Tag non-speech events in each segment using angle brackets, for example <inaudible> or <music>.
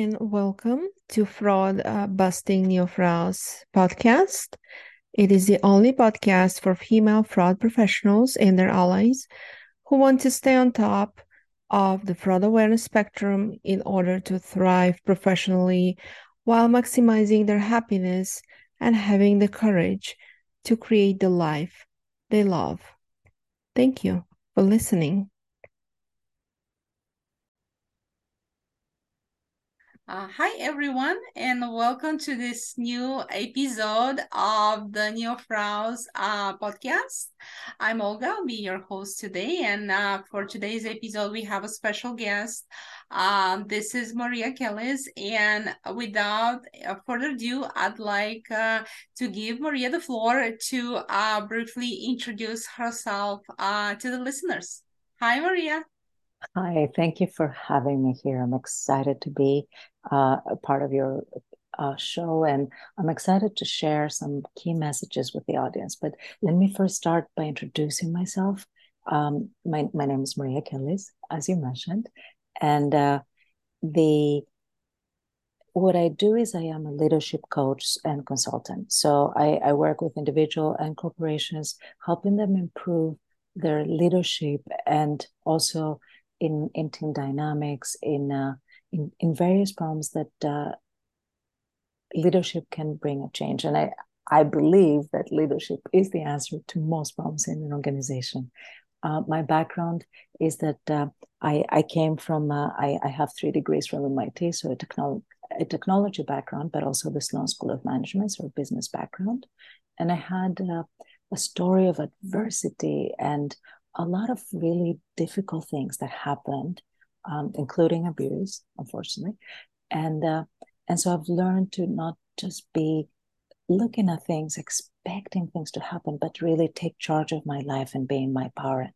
and welcome to Fraud uh, Busting Neofraus podcast. It is the only podcast for female fraud professionals and their allies who want to stay on top of the fraud awareness spectrum in order to thrive professionally while maximizing their happiness and having the courage to create the life they love. Thank you for listening. Uh, hi, everyone, and welcome to this new episode of the Neofraus uh, podcast. I'm Olga, I'll be your host today. And uh, for today's episode, we have a special guest. Um, this is Maria Kellis. And without uh, further ado, I'd like uh, to give Maria the floor to uh, briefly introduce herself to the listeners. Hi, Maria. Hi, thank you for having me here. I'm excited to be uh, a part of your uh, show and I'm excited to share some key messages with the audience. But let me first start by introducing myself. Um, my, my name is Maria Kellis, as you mentioned, and uh, the what I do is I am a leadership coach and consultant. So I, I work with individual and corporations, helping them improve their leadership and also in in team dynamics, in uh, in in various problems that uh, leadership can bring a change. And I I believe that leadership is the answer to most problems in an organization. Uh, my background is that uh, I, I came from, uh, I, I have three degrees from MIT, so a, technolo- a technology background, but also the Sloan School of Management, so a business background. And I had uh, a story of adversity and a lot of really difficult things that happened, um, including abuse, unfortunately, and uh, and so I've learned to not just be looking at things, expecting things to happen, but really take charge of my life and be in my power.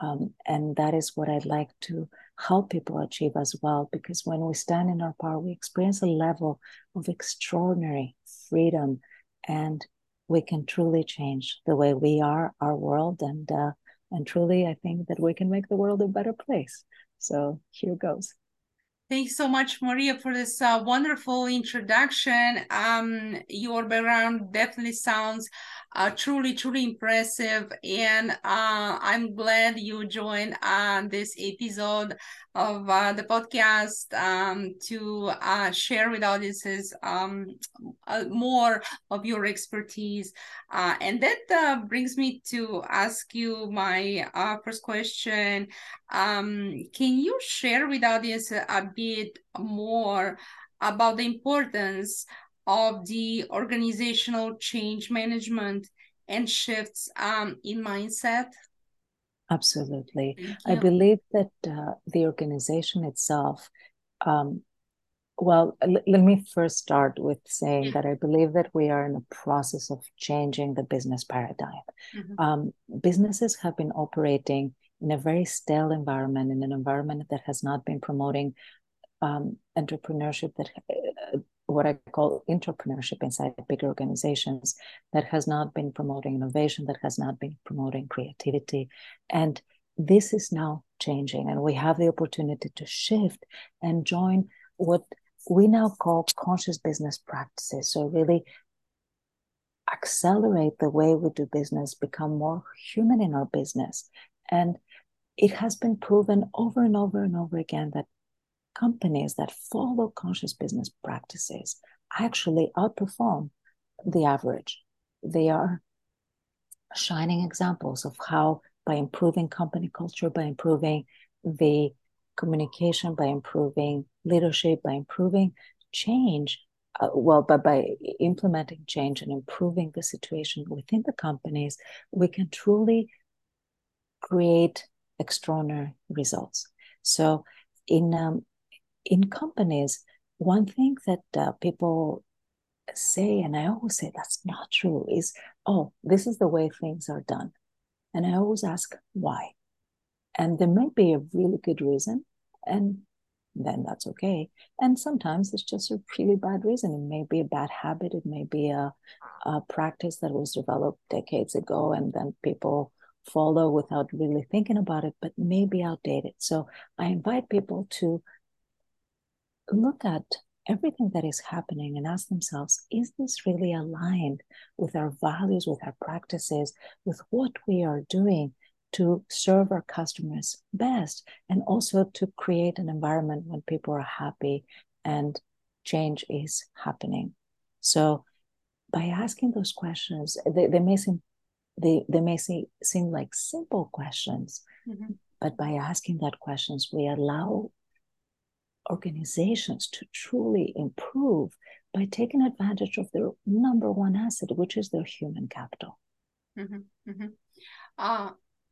Um, and that is what I'd like to help people achieve as well, because when we stand in our power, we experience a level of extraordinary freedom, and we can truly change the way we are, our world, and uh, and truly, I think that we can make the world a better place. So here goes. Thanks so much, Maria, for this uh, wonderful introduction. Um, your background definitely sounds uh, truly, truly impressive. And uh, I'm glad you joined uh, this episode of uh, the podcast um, to uh, share with audiences um, uh, more of your expertise. Uh, and that uh, brings me to ask you my uh, first question. Um, can you share with audience a bit more about the importance of the organizational change management and shifts um, in mindset? Absolutely. I believe that uh, the organization itself, um, well, l- let me first start with saying yeah. that I believe that we are in the process of changing the business paradigm. Mm-hmm. Um, businesses have been operating in a very stale environment, in an environment that has not been promoting um, entrepreneurship, that uh, what I call entrepreneurship inside bigger organizations that has not been promoting innovation, that has not been promoting creativity. And this is now changing, and we have the opportunity to shift and join what we now call conscious business practices. So, really accelerate the way we do business, become more human in our business. And it has been proven over and over and over again that companies that follow conscious business practices actually outperform the average. They are shining examples of how, by improving company culture, by improving the communication, by improving leadership, by improving change, uh, well, but by implementing change and improving the situation within the companies, we can truly create extraordinary results. So, in um, in companies, one thing that uh, people say, and I always say that's not true, is, oh, this is the way things are done. And I always ask why. And there may be a really good reason, and then that's okay. And sometimes it's just a really bad reason. It may be a bad habit, it may be a, a practice that was developed decades ago, and then people follow without really thinking about it, but may be outdated. So I invite people to look at everything that is happening and ask themselves is this really aligned with our values, with our practices, with what we are doing to serve our customers best, and also to create an environment when people are happy and change is happening. So, by asking those questions, they, they may seem they, they may seem, seem like simple questions, mm-hmm. but by asking that questions, we allow organizations to truly improve by taking advantage of their number one asset, which is their human capital. Mm-hmm, mm-hmm. Uh,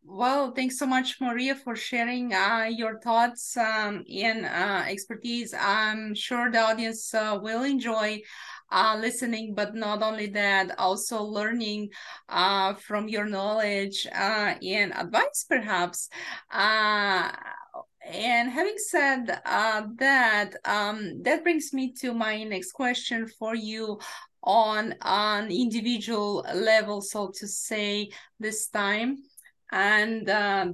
well, thanks so much, Maria, for sharing uh, your thoughts um, and uh, expertise. I'm sure the audience uh, will enjoy uh, listening, but not only that, also learning uh, from your knowledge uh, and advice, perhaps and having said uh, that, um, that brings me to my next question for you on an individual level, so to say, this time. And uh,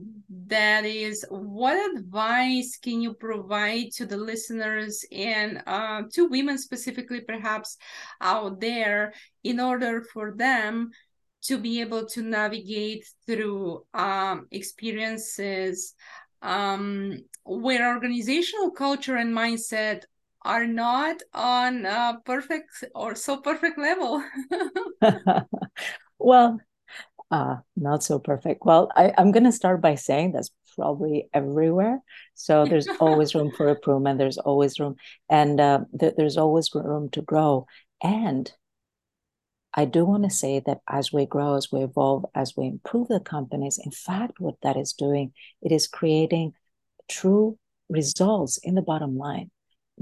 that is, what advice can you provide to the listeners and uh, to women specifically, perhaps out there, in order for them to be able to navigate through um, experiences um, where organizational culture and mindset are not on a perfect or so perfect level. <laughs> <laughs> well, uh, not so perfect. Well, I, I'm going to start by saying that's probably everywhere. So there's always room for <laughs> improvement. There's always room, and uh, th- there's always room to grow. And I do want to say that as we grow, as we evolve, as we improve the companies, in fact, what that is doing, it is creating true results in the bottom line.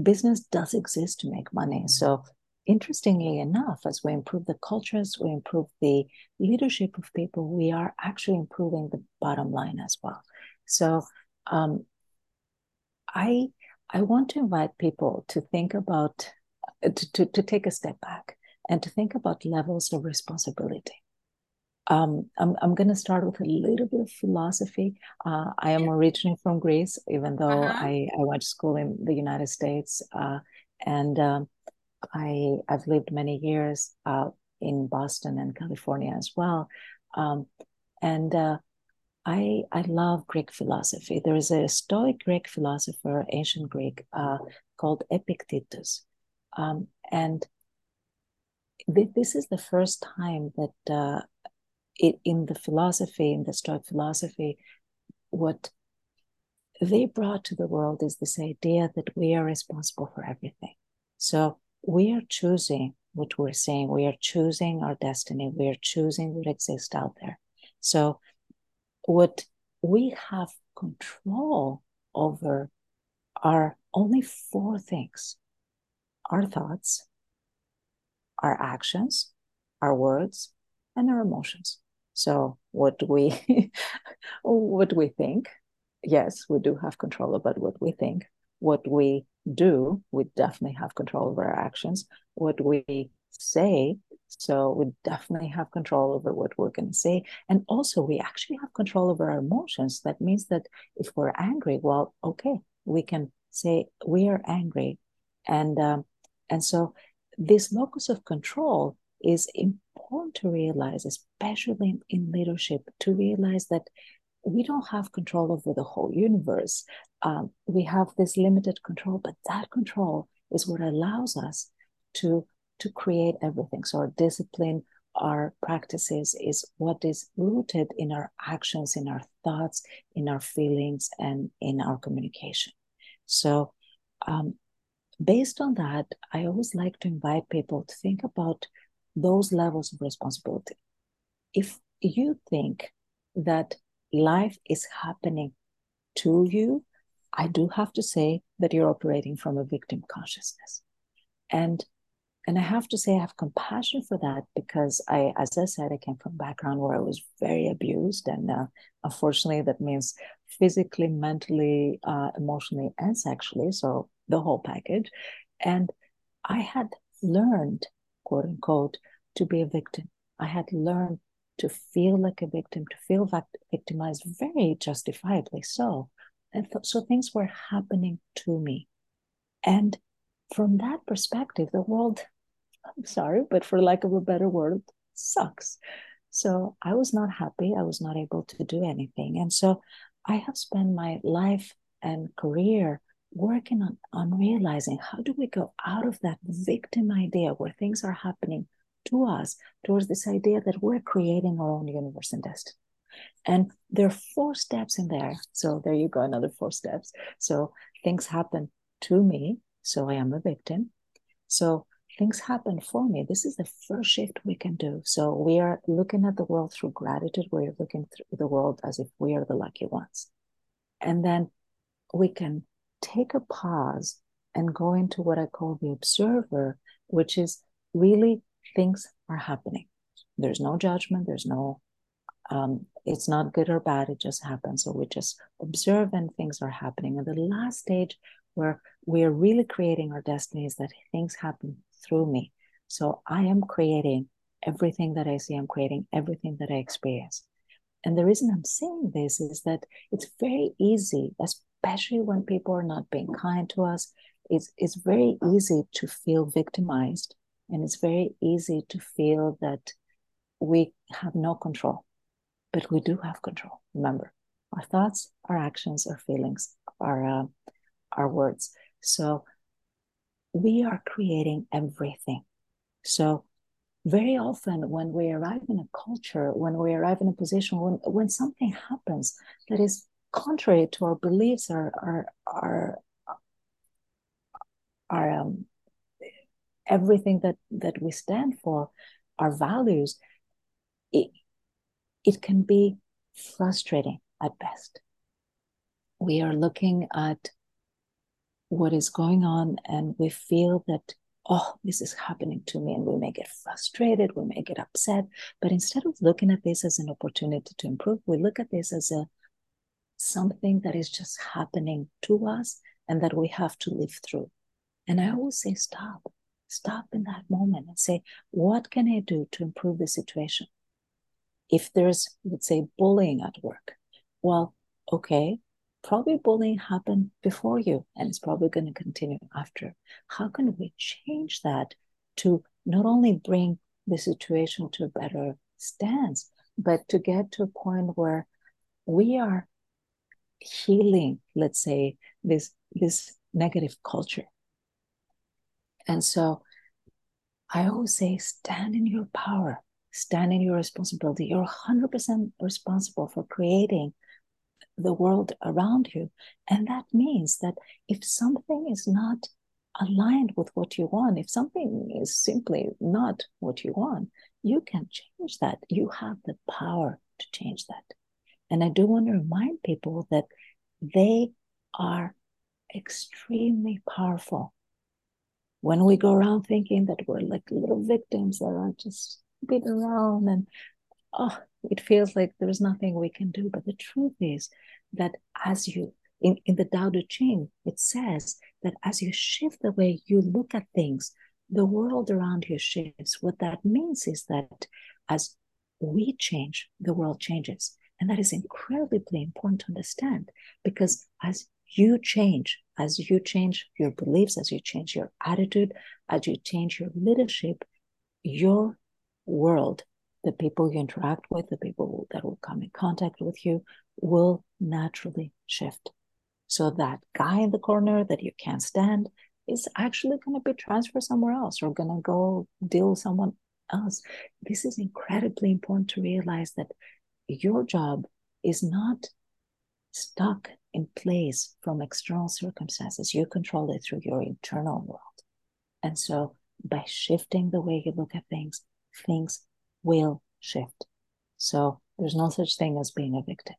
Business does exist to make money. So, interestingly enough, as we improve the cultures, we improve the leadership of people, we are actually improving the bottom line as well. So, um, I I want to invite people to think about to, to, to take a step back and to think about levels of responsibility. Um, I'm, I'm going to start with a little bit of philosophy. Uh, I am originally from Greece, even though uh-huh. I, I went to school in the United States. Uh, and um, I, I've lived many years uh, in Boston and California as well. Um, and uh, I, I love Greek philosophy. There is a Stoic Greek philosopher, ancient Greek, uh, called Epictetus. Um, and this is the first time that uh, it, in the philosophy, in the Stoic philosophy, what they brought to the world is this idea that we are responsible for everything. So we are choosing what we're saying, we are choosing our destiny, we are choosing what exists out there. So what we have control over are only four things our thoughts, our actions, our words, and our emotions. So what we <laughs> what we think, yes, we do have control about what we think. What we do, we definitely have control over our actions. What we say, so we definitely have control over what we're going to say. And also, we actually have control over our emotions. That means that if we're angry, well, okay, we can say we are angry, and um, and so this locus of control is important to realize, especially in, leadership, to realize that we don't have control over the whole universe. Um, we have this limited control, but that control is what allows us to to create everything. So our discipline, our practices is what is rooted in our actions, in our thoughts, in our feelings, and in our communication. So um, based on that, I always like to invite people to think about those levels of responsibility. If you think that life is happening to you, I do have to say that you're operating from a victim consciousness. And and I have to say I have compassion for that because I, as I said, I came from a background where I was very abused, and uh, unfortunately, that means physically, mentally, uh, emotionally, and sexually. So the whole package. And I had learned, quote unquote, to be a victim. I had learned to feel like a victim, to feel victimized very justifiably so. And th- so things were happening to me. And from that perspective, the world, I'm sorry, but for lack of a better word, sucks. So I was not happy. I was not able to do anything. And so I have spent my life and career working on, on realizing how do we go out of that victim idea where things are happening to us towards this idea that we're creating our own universe and destiny. And there are four steps in there. So there you go, another four steps. So things happen to me. So I am a victim. So things happen for me. This is the first shift we can do. So we are looking at the world through gratitude. We're looking through the world as if we are the lucky ones. And then we can take a pause and go into what I call the observer, which is really things are happening. There's no judgment, there's no, um, it's not good or bad, it just happens. So we just observe and things are happening. And the last stage where we're really creating our destiny is that things happen through me. So I am creating everything that I see, I'm creating everything that I experience. And the reason I'm saying this is that it's very easy, especially when people are not being kind to us, it's, it's very easy to feel victimized and it's very easy to feel that we have no control, but we do have control. Remember, our thoughts, our actions, our feelings, our uh, our words. So we are creating everything. So very often when we arrive in a culture, when we arrive in a position, when when something happens that is contrary to our beliefs, our our our, our um, everything that that we stand for, our values, it, it can be frustrating at best. We are looking at what is going on and we feel that oh this is happening to me and we may get frustrated we may get upset but instead of looking at this as an opportunity to improve we look at this as a something that is just happening to us and that we have to live through and i always say stop stop in that moment and say, what can I do to improve the situation? If there's, let's say, bullying at work, well, okay, probably bullying happened before you and it's probably going to continue after. How can we change that to not only bring the situation to a better stance, but to get to a point where we are healing, let's say, this this negative culture and so I always say, stand in your power, stand in your responsibility. You're 100% responsible for creating the world around you. And that means that if something is not aligned with what you want, if something is simply not what you want, you can change that. You have the power to change that. And I do want to remind people that they are extremely powerful when we go around thinking that we're like little victims that are just beaten around and oh it feels like there's nothing we can do but the truth is that as you in, in the Tao Te Ching, it says that as you shift the way you look at things, the world around you shifts. What that means is that as we change, the world changes. And that is incredibly important to understand because as you change, as you change your beliefs, as you change your attitude, as you change your leadership, your world, the people you interact with, the people that will come in contact with you, will naturally shift. So that guy in the corner that you can't stand is actually going to be transferred somewhere else or going to go deal with someone else. This is incredibly important to realize that your job is not stuck in place from external circumstances. You control it through your internal world. And so by shifting the way you look at things, things will shift. So there's no such thing as being a victim.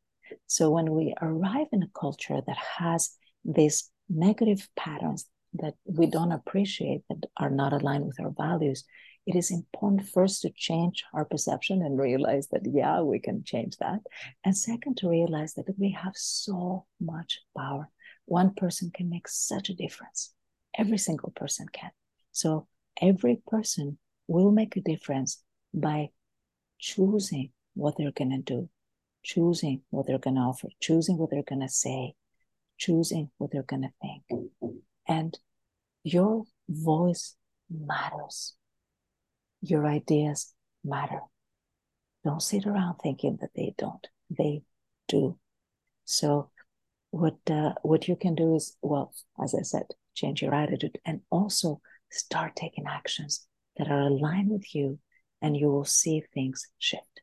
So when we arrive in a culture that has these negative patterns that we don't appreciate, that are not aligned with our values, it is important first to change our perception and realize that, yeah, we can change that. And second, to realize that we have so much power. One person can make such a difference. Every single person can. So every person will make a difference by choosing what they're going to do, choosing what they're going to offer, choosing what they're going to say, choosing what they're going to think. And your voice matters. Your ideas matter. Don't sit around thinking that they don't. They do. So, what uh, what you can do is, well, as I said, change your attitude and also start taking actions that are aligned with you, and you will see things shift.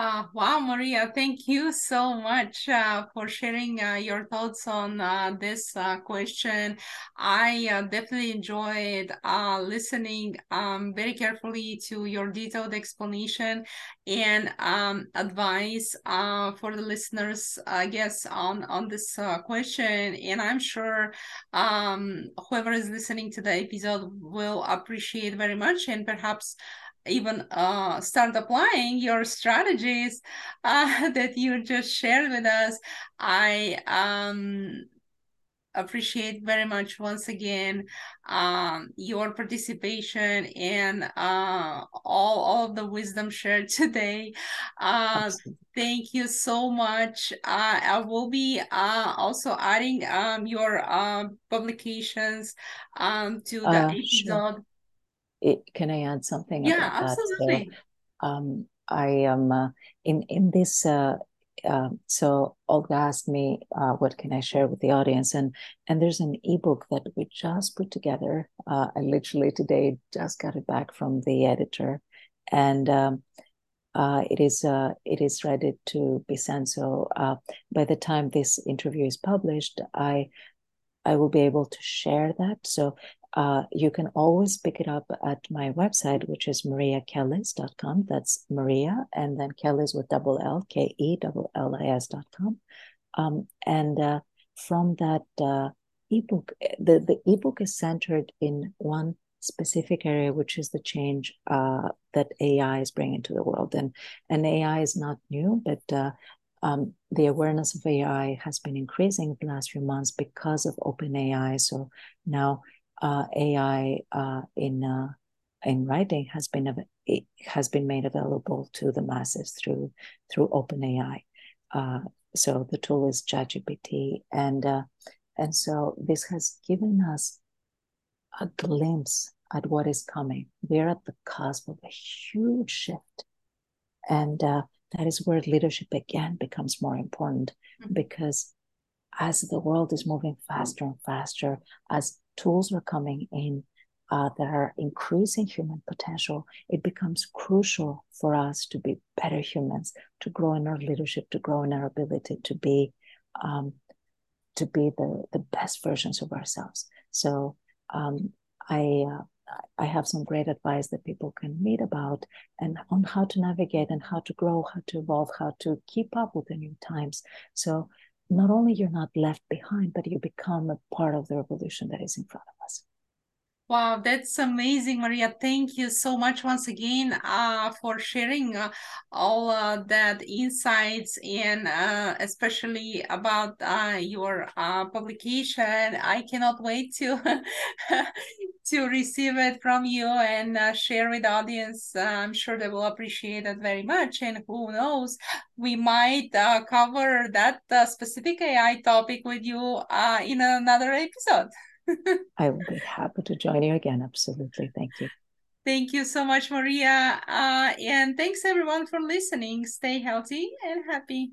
Uh, wow, Maria, thank you so much uh, for sharing uh, your thoughts on uh, this uh, question. I uh, definitely enjoyed listening um, very carefully to your detailed explanation and um, advice for the listeners, I guess, on, on this question. And I'm sure um, whoever is listening to the episode will appreciate very much and perhaps even uh, start applying your strategies <laughs> uh, that you just shared with us. I um, appreciate very much once again um, your participation and uh, all, all of the wisdom shared <laughs> today. Uh, thank you so much. Uh, I will be uh, also adding um, your uh, publications um, to the uh, episode. Sure it, can I add something? Yeah, absolutely. So, um, I am uh, in in this. Uh, uh, so Olga asked me, uh, "What can I share with the audience?" and and there's an ebook that we just put together. Uh, I literally today just got it back from the editor, and um, uh, it is uh, it is ready to be sent. So uh, by the time this interview is published, I I will be able to share that. So uh, you can always pick it up at my website, which is mariakellis.com. That's Maria, and then Kellis with double L, K E double L I S.com. Um, and uh, from that uh, ebook, the, the ebook is centered in one specific area, which is the change uh, that AI is bringing to the world. And, and AI is not new, but uh, um, the awareness of AI has been increasing the last few months because of OpenAI. So now uh, AI uh, in uh, in writing has been it has been made available to the masses through through OpenAI. Uh, so the tool is ChatGPT, and uh, and so this has given us a glimpse at what is coming. We're at the cusp of a huge shift, and uh, that is where leadership again becomes more important mm-hmm. because as the world is moving faster and faster, as tools are coming in uh, that are increasing human potential, it becomes crucial for us to be better humans, to grow in our leadership, to grow in our ability to be um, to be the the best versions of ourselves. So um, I uh, I have some great advice that people can meet about and on how to navigate and how to grow, how to evolve, how to keep up with the new times. So not only you're not left behind, but you become a part of the revolution that is in front of us. Wow, that's amazing, Maria. Thank you so much once again uh, for sharing uh, all uh, that insights and uh, especially about uh, your uh, publication. I cannot wait to <laughs> to receive it from you and uh, share with the audience. Uh, I'm sure they will appreciate it very much. And who knows, we might uh, cover that specific AI topic with you in another episode. <laughs> I will be happy to join you again. Absolutely. Thank you. Thank you so much, Maria. Uh, and thanks everyone for listening. Stay healthy and happy.